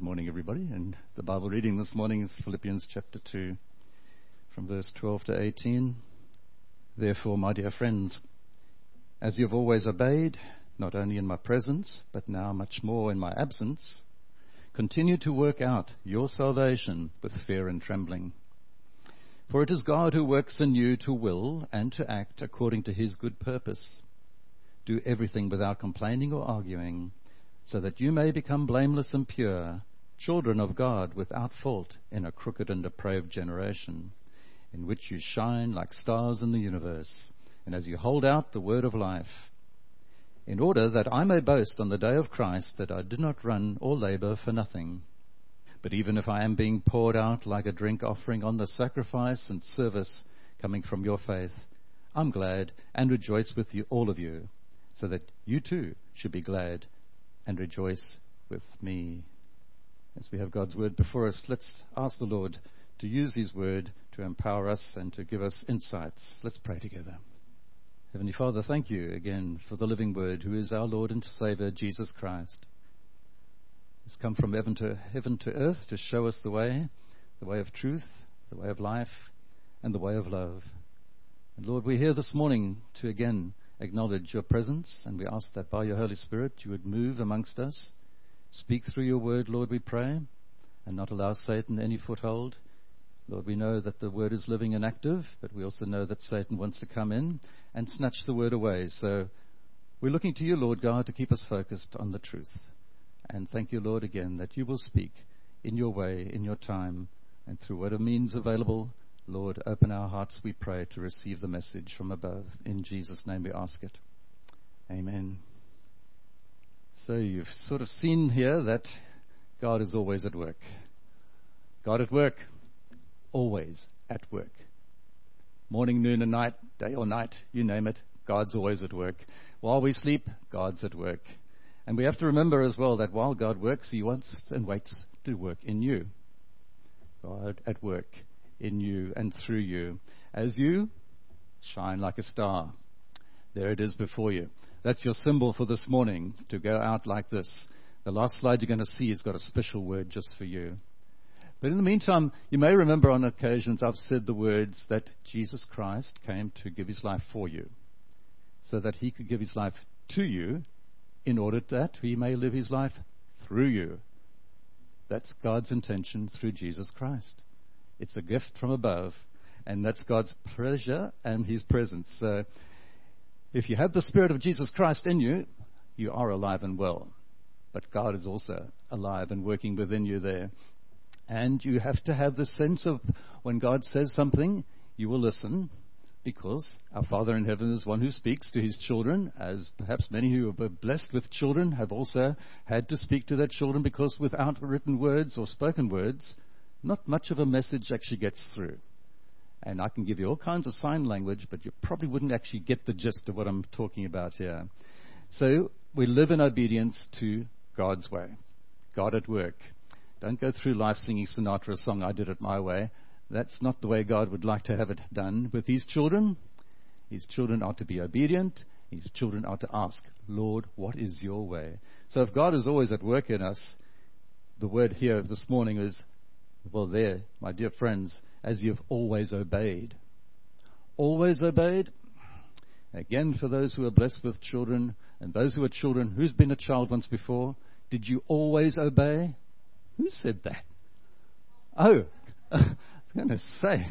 Good morning, everybody. And the Bible reading this morning is Philippians chapter 2, from verse 12 to 18. Therefore, my dear friends, as you have always obeyed, not only in my presence, but now much more in my absence, continue to work out your salvation with fear and trembling. For it is God who works in you to will and to act according to his good purpose. Do everything without complaining or arguing so that you may become blameless and pure, children of God without fault in a crooked and depraved generation, in which you shine like stars in the universe, and as you hold out the word of life, in order that I may boast on the day of Christ that I did not run or labor for nothing. But even if I am being poured out like a drink offering on the sacrifice and service coming from your faith, I'm glad and rejoice with you, all of you, so that you too should be glad and rejoice with me. As we have God's word before us, let's ask the Lord to use his word to empower us and to give us insights. Let's pray together. Heavenly Father, thank you again for the living word who is our Lord and Savior, Jesus Christ. He's come from heaven to heaven to earth to show us the way, the way of truth, the way of life, and the way of love. And Lord, we're here this morning to again acknowledge your presence, and we ask that by your Holy Spirit you would move amongst us. Speak through your word, Lord, we pray, and not allow Satan any foothold. Lord, we know that the word is living and active, but we also know that Satan wants to come in and snatch the word away. So we're looking to you, Lord God, to keep us focused on the truth. And thank you, Lord, again, that you will speak in your way, in your time, and through whatever means available Lord, open our hearts, we pray, to receive the message from above. In Jesus' name we ask it. Amen. So you've sort of seen here that God is always at work. God at work, always at work. Morning, noon, and night, day or night, you name it, God's always at work. While we sleep, God's at work. And we have to remember as well that while God works, He wants and waits to work in you. God at work in you and through you as you shine like a star. There it is before you. That's your symbol for this morning to go out like this. The last slide you're going to see has got a special word just for you. But in the meantime, you may remember on occasions I've said the words that Jesus Christ came to give his life for you, so that he could give his life to you in order that he may live his life through you. That's God's intention through Jesus Christ. It's a gift from above, and that's God's pleasure and His presence. So, if you have the Spirit of Jesus Christ in you, you are alive and well. But God is also alive and working within you there. And you have to have the sense of when God says something, you will listen because our Father in heaven is one who speaks to his children, as perhaps many who are blessed with children have also had to speak to their children because without written words or spoken words, not much of a message actually gets through. And I can give you all kinds of sign language, but you probably wouldn't actually get the gist of what I'm talking about here. So we live in obedience to God's way. God at work. Don't go through life singing Sinatra's song, I did it my way. That's not the way God would like to have it done with His children. His children are to be obedient. His children are to ask, Lord, what is your way? So if God is always at work in us, the word here this morning is well, there, my dear friends, as you've always obeyed. Always obeyed? Again, for those who are blessed with children and those who are children, who's been a child once before? Did you always obey? Who said that? Oh, I was going to say,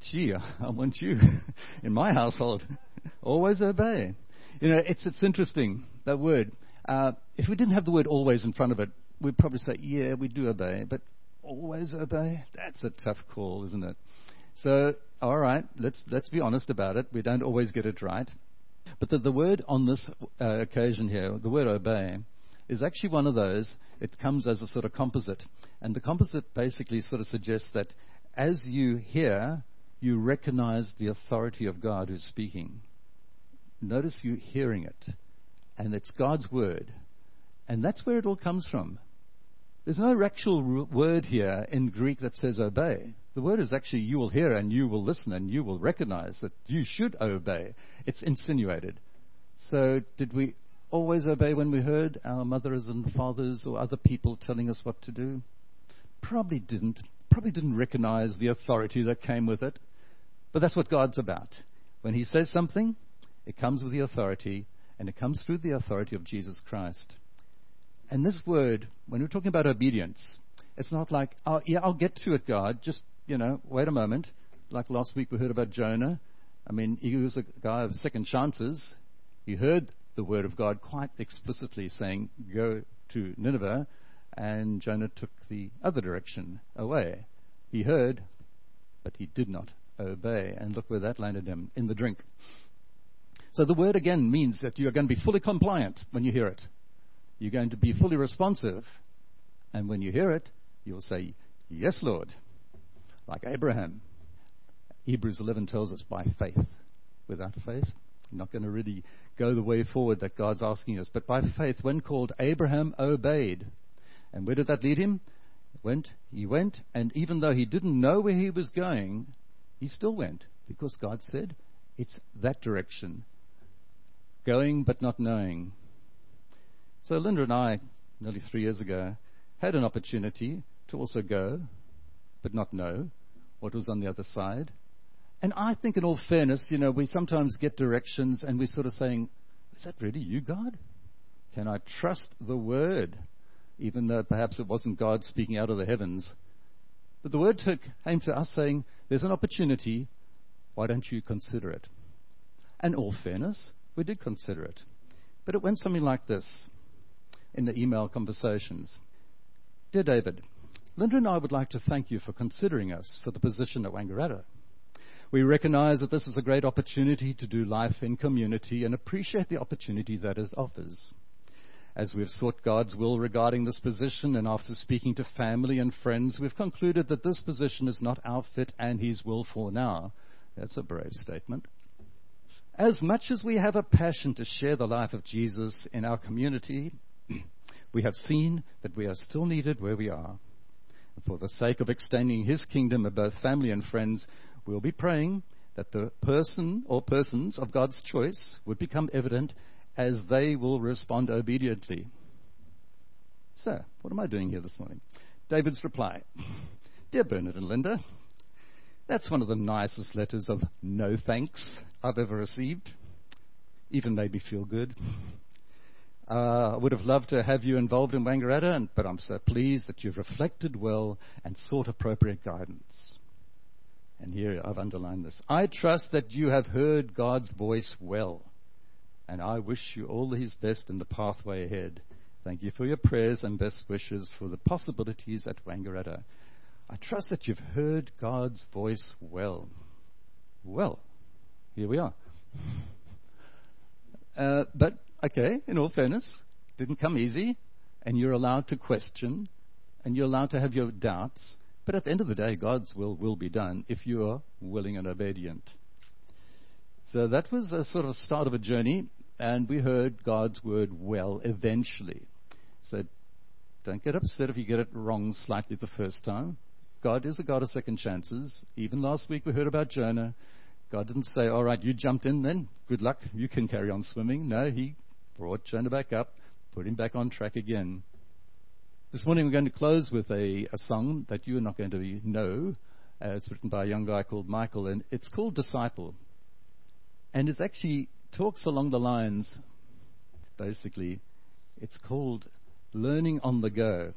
gee, I want you in my household. always obey. You know, it's, it's interesting, that word. Uh, if we didn't have the word always in front of it, we'd probably say, yeah, we do obey. But always obey? That's a tough call, isn't it? So, all right, let's let's be honest about it. We don't always get it right. But the, the word on this uh, occasion here, the word obey, is actually one of those. It comes as a sort of composite, and the composite basically sort of suggests that as you hear, you recognize the authority of God who's speaking. Notice you hearing it, and it's God's word, and that's where it all comes from. There's no actual word here in Greek that says obey. The word is actually you will hear and you will listen and you will recognize that you should obey. It's insinuated. So did we always obey when we heard our mothers and fathers or other people telling us what to do? Probably didn't. Probably didn't recognize the authority that came with it. But that's what God's about. When He says something, it comes with the authority, and it comes through the authority of Jesus Christ. And this word, when we're talking about obedience, it's not like, oh, yeah, I'll get to it, God. Just, you know, wait a moment. Like last week we heard about Jonah. I mean, he was a guy of second chances. He heard the word of God quite explicitly saying, Go to Nineveh, and Jonah took the other direction away. He heard, but he did not obey. And look where that landed him in the drink. So the word again means that you are going to be fully compliant when you hear it. You're going to be fully responsive. And when you hear it, you'll say, Yes, Lord, like Abraham. Hebrews 11 tells us by faith. Without faith, you're not going to really go the way forward that God's asking us. But by faith, when called, Abraham obeyed. And where did that lead him? Went, he went, and even though he didn't know where he was going, he still went because God said it's that direction. Going but not knowing. So Linda and I, nearly three years ago, had an opportunity to also go but not know what was on the other side. And I think, in all fairness, you know, we sometimes get directions and we're sort of saying, Is that really you, God? Can I trust the word? Even though perhaps it wasn't God speaking out of the heavens. But the word took, came to us saying, There's an opportunity. Why don't you consider it? And all fairness, we did consider it. But it went something like this in the email conversations Dear David, Linda and I would like to thank you for considering us for the position at Wangaratta. We recognize that this is a great opportunity to do life in community and appreciate the opportunity that it offers. As we've sought God's will regarding this position, and after speaking to family and friends, we've concluded that this position is not our fit and His will for now. That's a brave statement. As much as we have a passion to share the life of Jesus in our community, we have seen that we are still needed where we are. For the sake of extending His kingdom of both family and friends, We'll be praying that the person or persons of God's choice would become evident as they will respond obediently. So, what am I doing here this morning? David's reply Dear Bernard and Linda, that's one of the nicest letters of no thanks I've ever received. Even made me feel good. Uh, I would have loved to have you involved in Wangaratta, but I'm so pleased that you've reflected well and sought appropriate guidance. And here I've underlined this. I trust that you have heard God's voice well, and I wish you all his best in the pathway ahead. Thank you for your prayers and best wishes for the possibilities at Wangaratta. I trust that you've heard God's voice well. Well, here we are. Uh, but, okay, in all fairness, didn't come easy, and you're allowed to question, and you're allowed to have your doubts, but at the end of the day, God's will will be done if you are willing and obedient. So that was a sort of start of a journey, and we heard God's word well eventually. So don't get upset if you get it wrong slightly the first time. God is a God of second chances. Even last week we heard about Jonah. God didn't say, All right, you jumped in then. Good luck. You can carry on swimming. No, He brought Jonah back up, put him back on track again. This morning we're going to close with a, a song that you are not going to know. Uh, it's written by a young guy called Michael, and it's called Disciple. And it actually talks along the lines, basically, it's called Learning on the Go.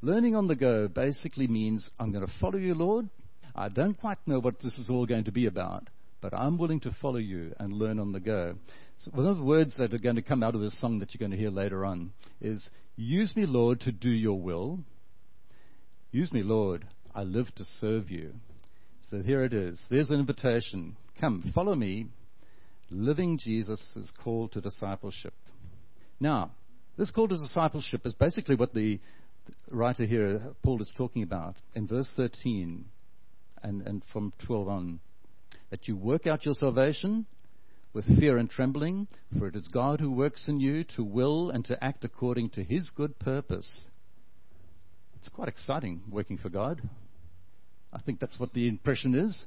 Learning on the go basically means I'm going to follow you, Lord. I don't quite know what this is all going to be about, but I'm willing to follow you and learn on the go. So one of the words that are going to come out of this song that you're going to hear later on is, Use me, Lord, to do your will. Use me, Lord. I live to serve you. So here it is. There's an invitation. Come, follow me. Living Jesus is called to discipleship. Now, this call to discipleship is basically what the writer here, Paul, is talking about in verse 13 and, and from 12 on that you work out your salvation with fear and trembling, for it is God who works in you to will and to act according to his good purpose. It's quite exciting working for God. I think that's what the impression is.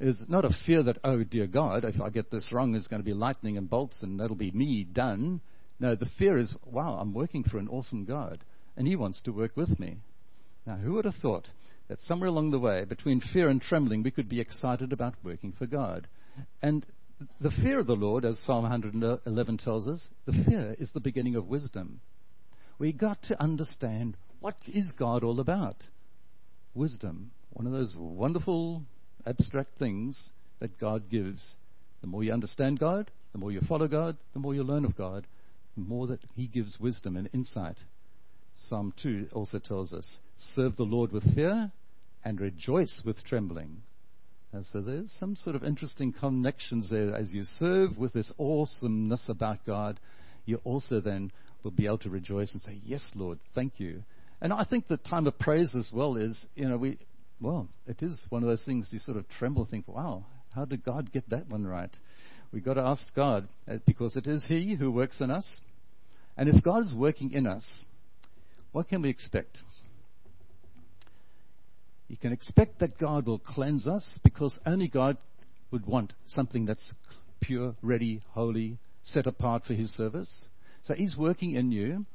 Is not a fear that, oh dear God, if I get this wrong, it's going to be lightning and bolts and that'll be me done. No, the fear is, wow, I'm working for an awesome God, and He wants to work with me. Now, who would have thought that somewhere along the way, between fear and trembling, we could be excited about working for God? And the fear of the Lord, as Psalm 111 tells us, the fear is the beginning of wisdom. We got to understand what is God all about. Wisdom, one of those wonderful abstract things that God gives. The more you understand God, the more you follow God, the more you learn of God, the more that He gives wisdom and insight. Psalm 2 also tells us, serve the Lord with fear and rejoice with trembling. And so there's some sort of interesting connections there. As you serve with this awesomeness about God, you also then will be able to rejoice and say, Yes, Lord, thank you. And I think the time of praise as well is, you know, we, well, it is one of those things you sort of tremble, think, wow, how did God get that one right? We've got to ask God, uh, because it is He who works in us. And if God is working in us, what can we expect? Can expect that God will cleanse us because only God would want something that's pure, ready, holy, set apart for His service. So He's working in you.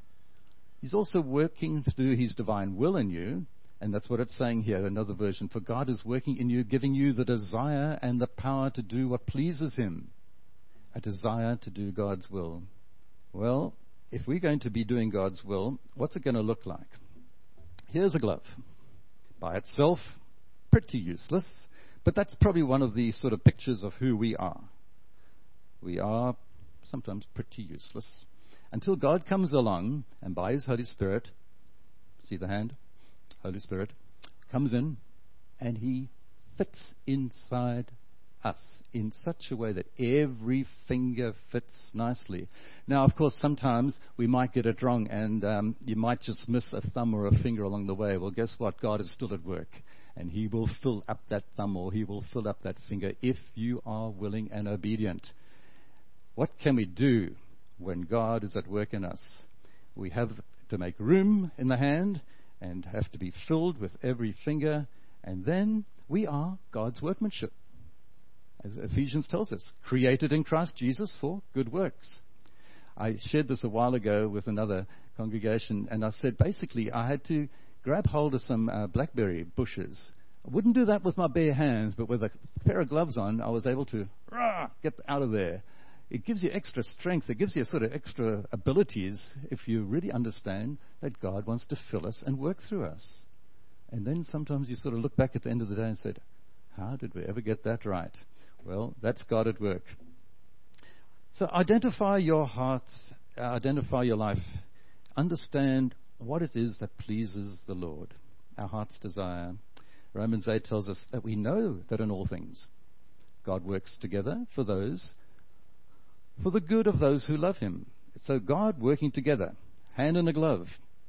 He's also working to do His divine will in you. And that's what it's saying here, another version. For God is working in you, giving you the desire and the power to do what pleases Him. A desire to do God's will. Well, if we're going to be doing God's will, what's it going to look like? Here's a glove. By itself, pretty useless, but that's probably one of the sort of pictures of who we are. We are sometimes pretty useless until God comes along and by His Holy Spirit, see the hand? Holy Spirit, comes in and He fits inside us in such a way that every finger fits nicely. Now, of course, sometimes we might get it wrong and um, you might just miss a thumb or a finger along the way. Well, guess what? God is still at work and He will fill up that thumb or He will fill up that finger if you are willing and obedient. What can we do when God is at work in us? We have to make room in the hand and have to be filled with every finger, and then we are God's workmanship as Ephesians tells us, created in Christ Jesus for good works. I shared this a while ago with another congregation, and I said basically I had to grab hold of some uh, blackberry bushes. I wouldn't do that with my bare hands, but with a pair of gloves on, I was able to rah, get out of there. It gives you extra strength. It gives you sort of extra abilities if you really understand that God wants to fill us and work through us. And then sometimes you sort of look back at the end of the day and said, how did we ever get that right? Well, that's God at work. So identify your hearts, uh, identify your life, understand what it is that pleases the Lord, our heart's desire. Romans 8 tells us that we know that in all things God works together for those, for the good of those who love Him. So God working together, hand in a glove,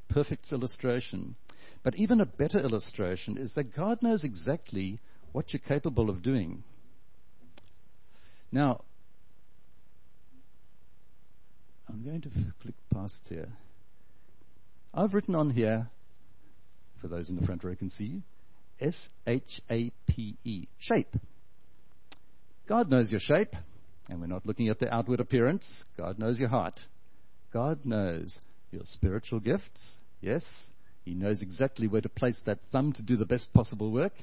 perfect illustration. But even a better illustration is that God knows exactly what you're capable of doing. Now, I'm going to click past here. I've written on here, for those in the front row can see, S H A P E, shape. God knows your shape, and we're not looking at the outward appearance. God knows your heart. God knows your spiritual gifts. Yes, He knows exactly where to place that thumb to do the best possible work.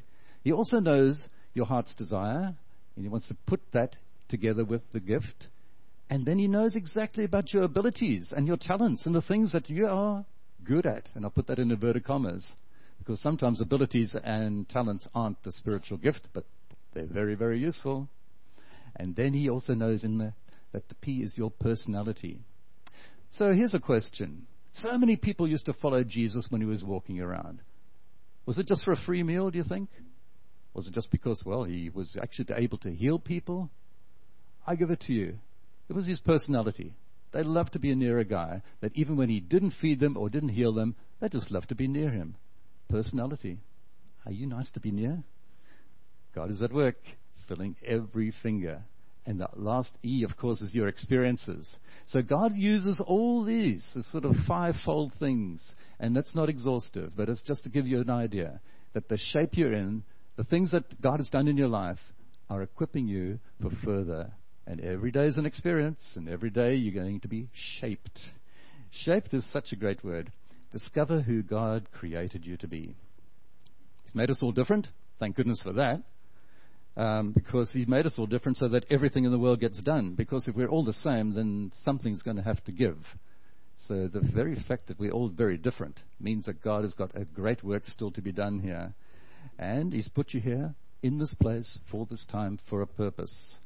He also knows your heart's desire, and He wants to put that together with the gift. And then He knows exactly about your abilities and your talents and the things that you are good at. And I'll put that in inverted commas because sometimes abilities and talents aren't the spiritual gift, but they're very, very useful. And then He also knows in the, that the P is your personality. So here's a question. So many people used to follow Jesus when he was walking around. Was it just for a free meal, do you think? Was it just because, well, he was actually able to heal people? I give it to you. It was his personality. They loved to be near a guy that even when he didn't feed them or didn't heal them, they just loved to be near him. Personality. Are you nice to be near? God is at work, filling every finger. And the last E, of course, is your experiences. So God uses all these, this sort of fivefold things. And that's not exhaustive, but it's just to give you an idea that the shape you're in, the things that God has done in your life, are equipping you for further And every day is an experience, and every day you're going to be shaped. Shaped is such a great word. Discover who God created you to be. He's made us all different. Thank goodness for that. Um, because He's made us all different so that everything in the world gets done. Because if we're all the same, then something's going to have to give. So the very fact that we're all very different means that God has got a great work still to be done here. And He's put you here in this place for this time for a purpose.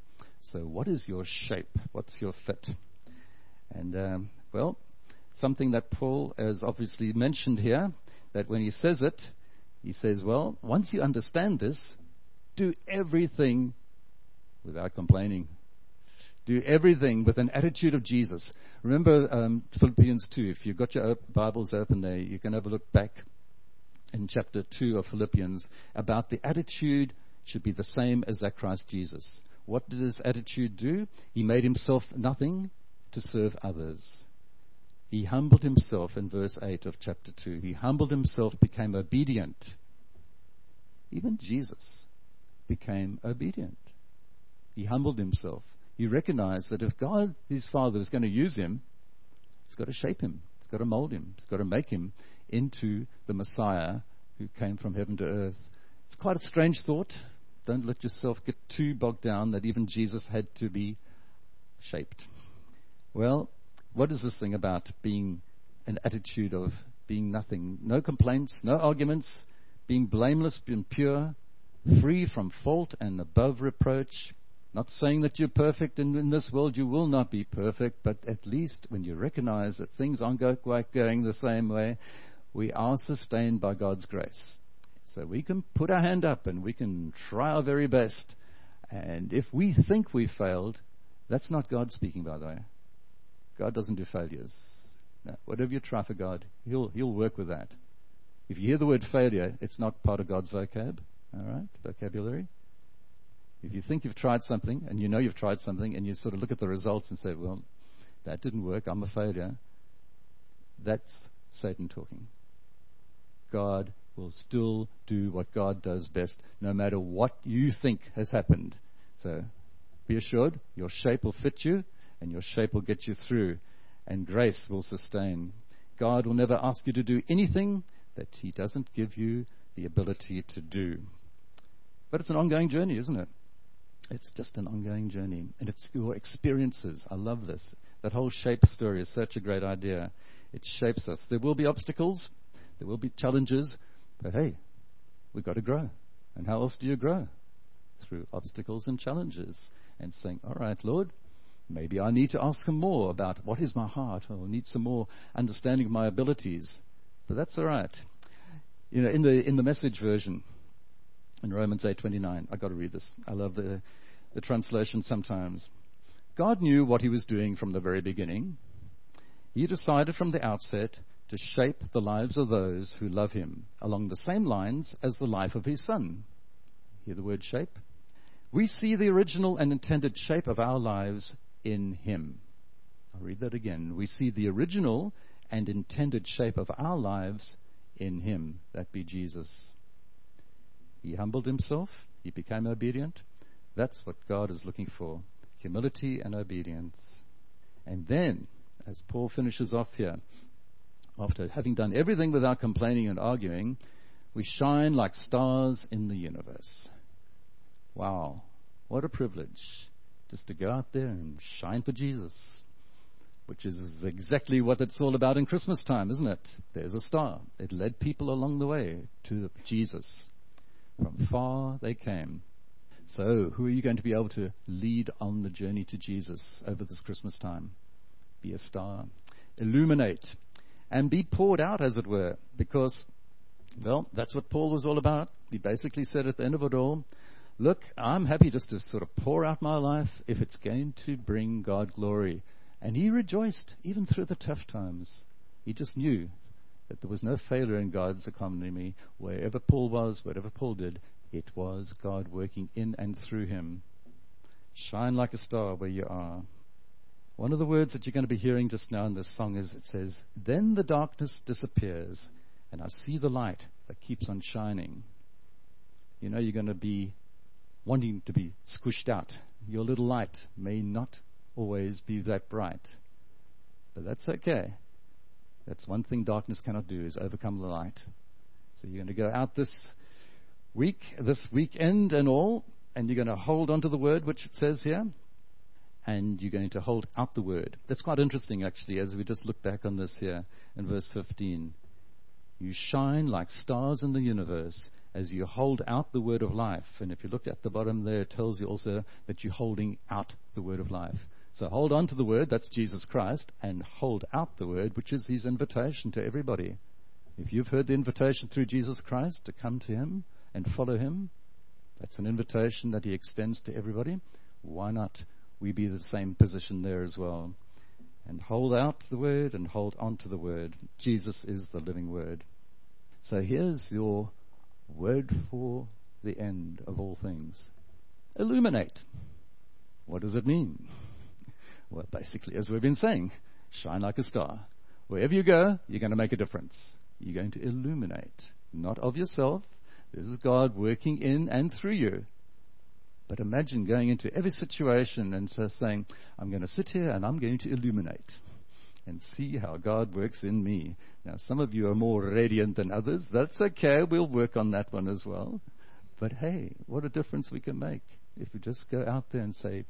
So, what is your shape? What's your fit? And, um, well, something that Paul has obviously mentioned here, that when he says it, he says, well, once you understand this, do everything without complaining. Do everything with an attitude of Jesus. Remember um, Philippians 2. If you've got your Bibles open there, you can have a look back in chapter 2 of Philippians about the attitude should be the same as that Christ Jesus. What did his attitude do? He made himself nothing to serve others. He humbled himself in verse 8 of chapter 2. He humbled himself, became obedient. Even Jesus became obedient. He humbled himself. He recognized that if God, his Father, is going to use him, he's got to shape him, he's got to mold him, he's got to make him into the Messiah who came from heaven to earth. It's quite a strange thought. Don't let yourself get too bogged down that even Jesus had to be shaped. Well, what is this thing about being an attitude of being nothing? No complaints, no arguments, being blameless being pure, free from fault and above reproach. Not saying that you're perfect, and in this world you will not be perfect, but at least when you recognize that things aren't quite going the same way, we are sustained by God's grace. So we can put our hand up and we can try our very best. And if we think we failed, that's not God speaking, by the way. God doesn't do failures. No, whatever you try for God, He'll, He'll work with that. If you hear the word failure, it's not part of God's vocab, all right, vocabulary. If you think you've tried something and you know you've tried something and you sort of look at the results and say, well, that didn't work, I'm a failure, that's Satan talking. God will still do what God does best, no matter what you think has happened. So be assured, your shape will fit you and your shape will get you through, and grace will sustain. God will never ask you to do anything that He doesn't give you the ability to do. But it's an ongoing journey, isn't it? It's just an ongoing journey. And it's your experiences. I love this. That whole shape story is such a great idea. It shapes us. There will be obstacles, there will be challenges, but hey, we've got to grow. And how else do you grow? Through obstacles and challenges. And saying, All right, Lord, Maybe I need to ask him more about what is my heart, or need some more understanding of my abilities. But that's all right. You know, in the in the message version, in Romans eight twenty nine, I've got to read this. I love the the translation sometimes. God knew what He was doing from the very beginning. He decided from the outset to shape the lives of those who love Him along the same lines as the life of His Son. Hear the word shape? We see the original and intended shape of our lives in Him. I'll read that again. We see the original and intended shape of our lives in Him. That be Jesus. He humbled Himself, He became obedient. That's what God is looking for humility and obedience. And then, as Paul finishes off here, after having done everything without complaining and arguing, we shine like stars in the universe. Wow, what a privilege just to go out there and shine for Jesus, which is exactly what it's all about in Christmas time, isn't it? There's a star. It led people along the way to Jesus. From far they came. So, who are you going to be able to lead on the journey to Jesus over this Christmas time? Be a star. Illuminate. And be poured out, as it were, because, well, that's what Paul was all about. He basically said at the end of it all, look, I'm happy just to sort of pour out my life if it's going to bring God glory. And he rejoiced even through the tough times. He just knew that there was no failure in God's economy. Wherever Paul was, whatever Paul did, it was God working in and through him. Shine like a star where you are. One of the words that you're going to be hearing just now in this song is it says, Then the darkness disappears, and I see the light that keeps on shining. You know, you're going to be wanting to be squished out your little light may not always be that bright. But that's okay. That's one thing darkness cannot do is overcome the light. So you're going to go out this week, this weekend and all, and you're going to hold on to the word which it says here, and you're going to hold out the word. That's quite interesting actually as we just look back on this here in verse 15. You shine like stars in the universe as you hold out the word of life. And if you look at the bottom there, it tells you also that you're holding out the word of life. So hold on to the word, that's Jesus Christ, and hold out the word, which is his invitation to everybody. If you've heard the invitation through Jesus Christ to come to him and follow him, that's an invitation that he extends to everybody. Why not we be the same position there as well? And hold out the word and hold on to the word. Jesus is the living word. So here's your word for the end of all things. Illuminate. What does it mean? Well, basically, as we've been saying, shine like a star. Wherever you go, you're going to make a difference. You're going to illuminate, not of yourself. This is God working in and through you. But imagine going into every situation and so saying, I'm going to sit here and I'm going to illuminate and see how God works in me. Now, some of you are more radiant than others. That's okay. We'll work on that one as well. But hey, what a difference we can make if we just go out there and say,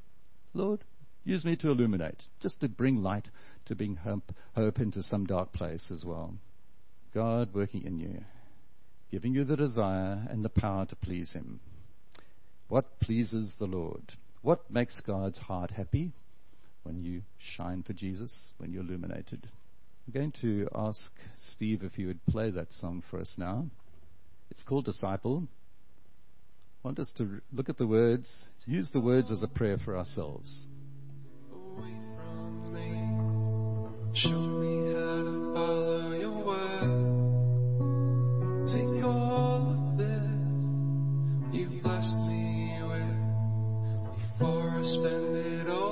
Lord, use me to illuminate, just to bring light, to bring hope, hope into some dark place as well. God working in you, giving you the desire and the power to please Him. What pleases the Lord? What makes God's heart happy? when you shine for Jesus, when you're illuminated. I'm going to ask Steve if he would play that song for us now. It's called Disciple. I want us to look at the words, use the words as a prayer for ourselves. Show me how to follow your word. Take all spend it all.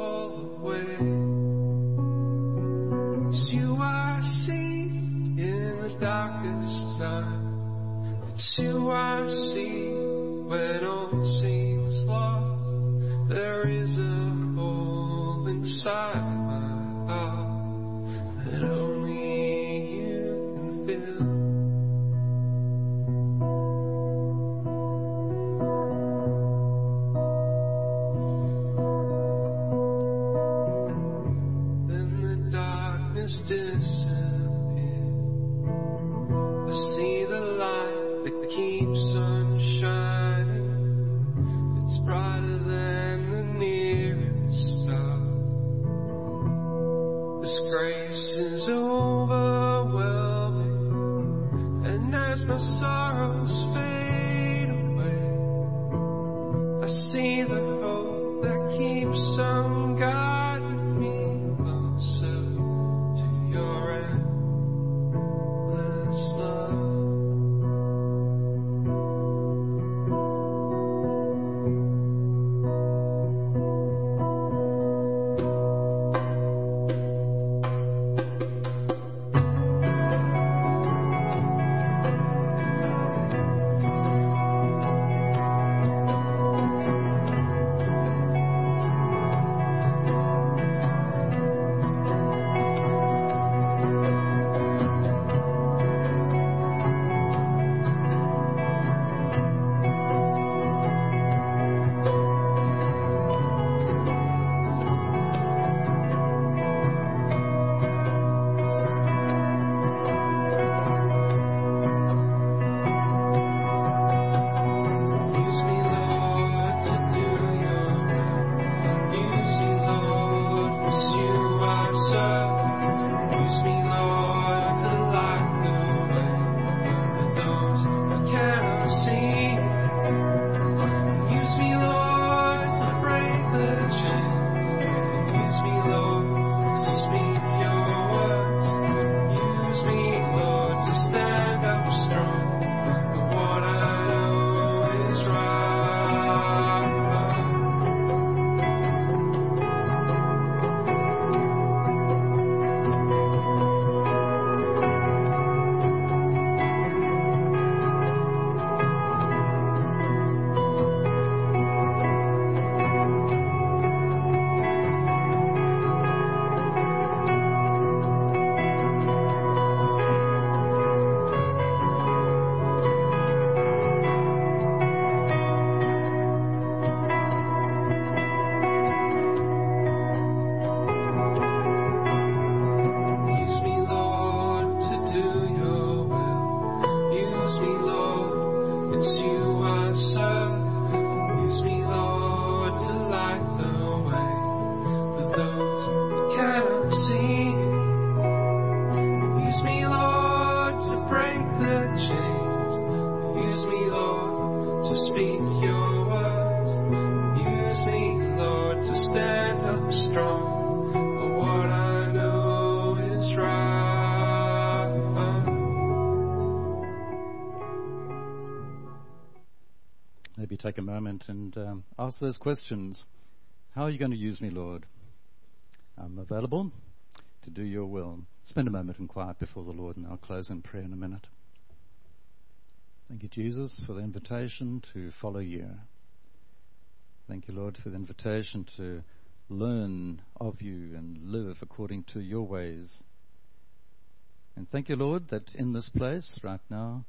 is overwhelming, and as my sorrows take a moment and um, ask those questions. How are you going to use me, Lord? I'm available to do your will. Spend a moment in quiet before the Lord, and I'll close in prayer in a minute. Thank you, Jesus, for the invitation to follow you. Thank you, Lord, for the invitation to learn of you and live according to your ways. And thank you, Lord, that in this place right now,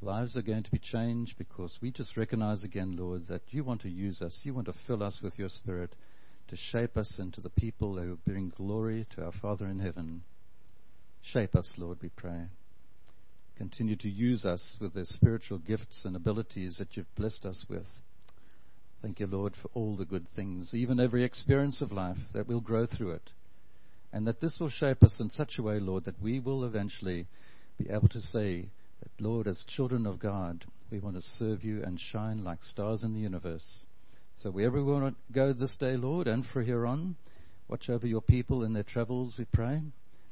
Lives are going to be changed because we just recognize again, Lord, that you want to use us. You want to fill us with your Spirit to shape us into the people who bring glory to our Father in heaven. Shape us, Lord, we pray. Continue to use us with the spiritual gifts and abilities that you've blessed us with. Thank you, Lord, for all the good things, even every experience of life, that we'll grow through it. And that this will shape us in such a way, Lord, that we will eventually be able to say, that, Lord, as children of God, we want to serve you and shine like stars in the universe. So wherever we want to go this day, Lord, and for here on, watch over your people in their travels, we pray.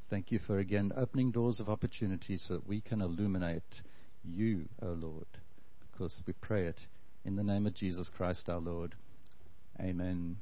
Thank you for again opening doors of opportunity so that we can illuminate you, O Lord, because we pray it in the name of Jesus Christ our Lord. Amen.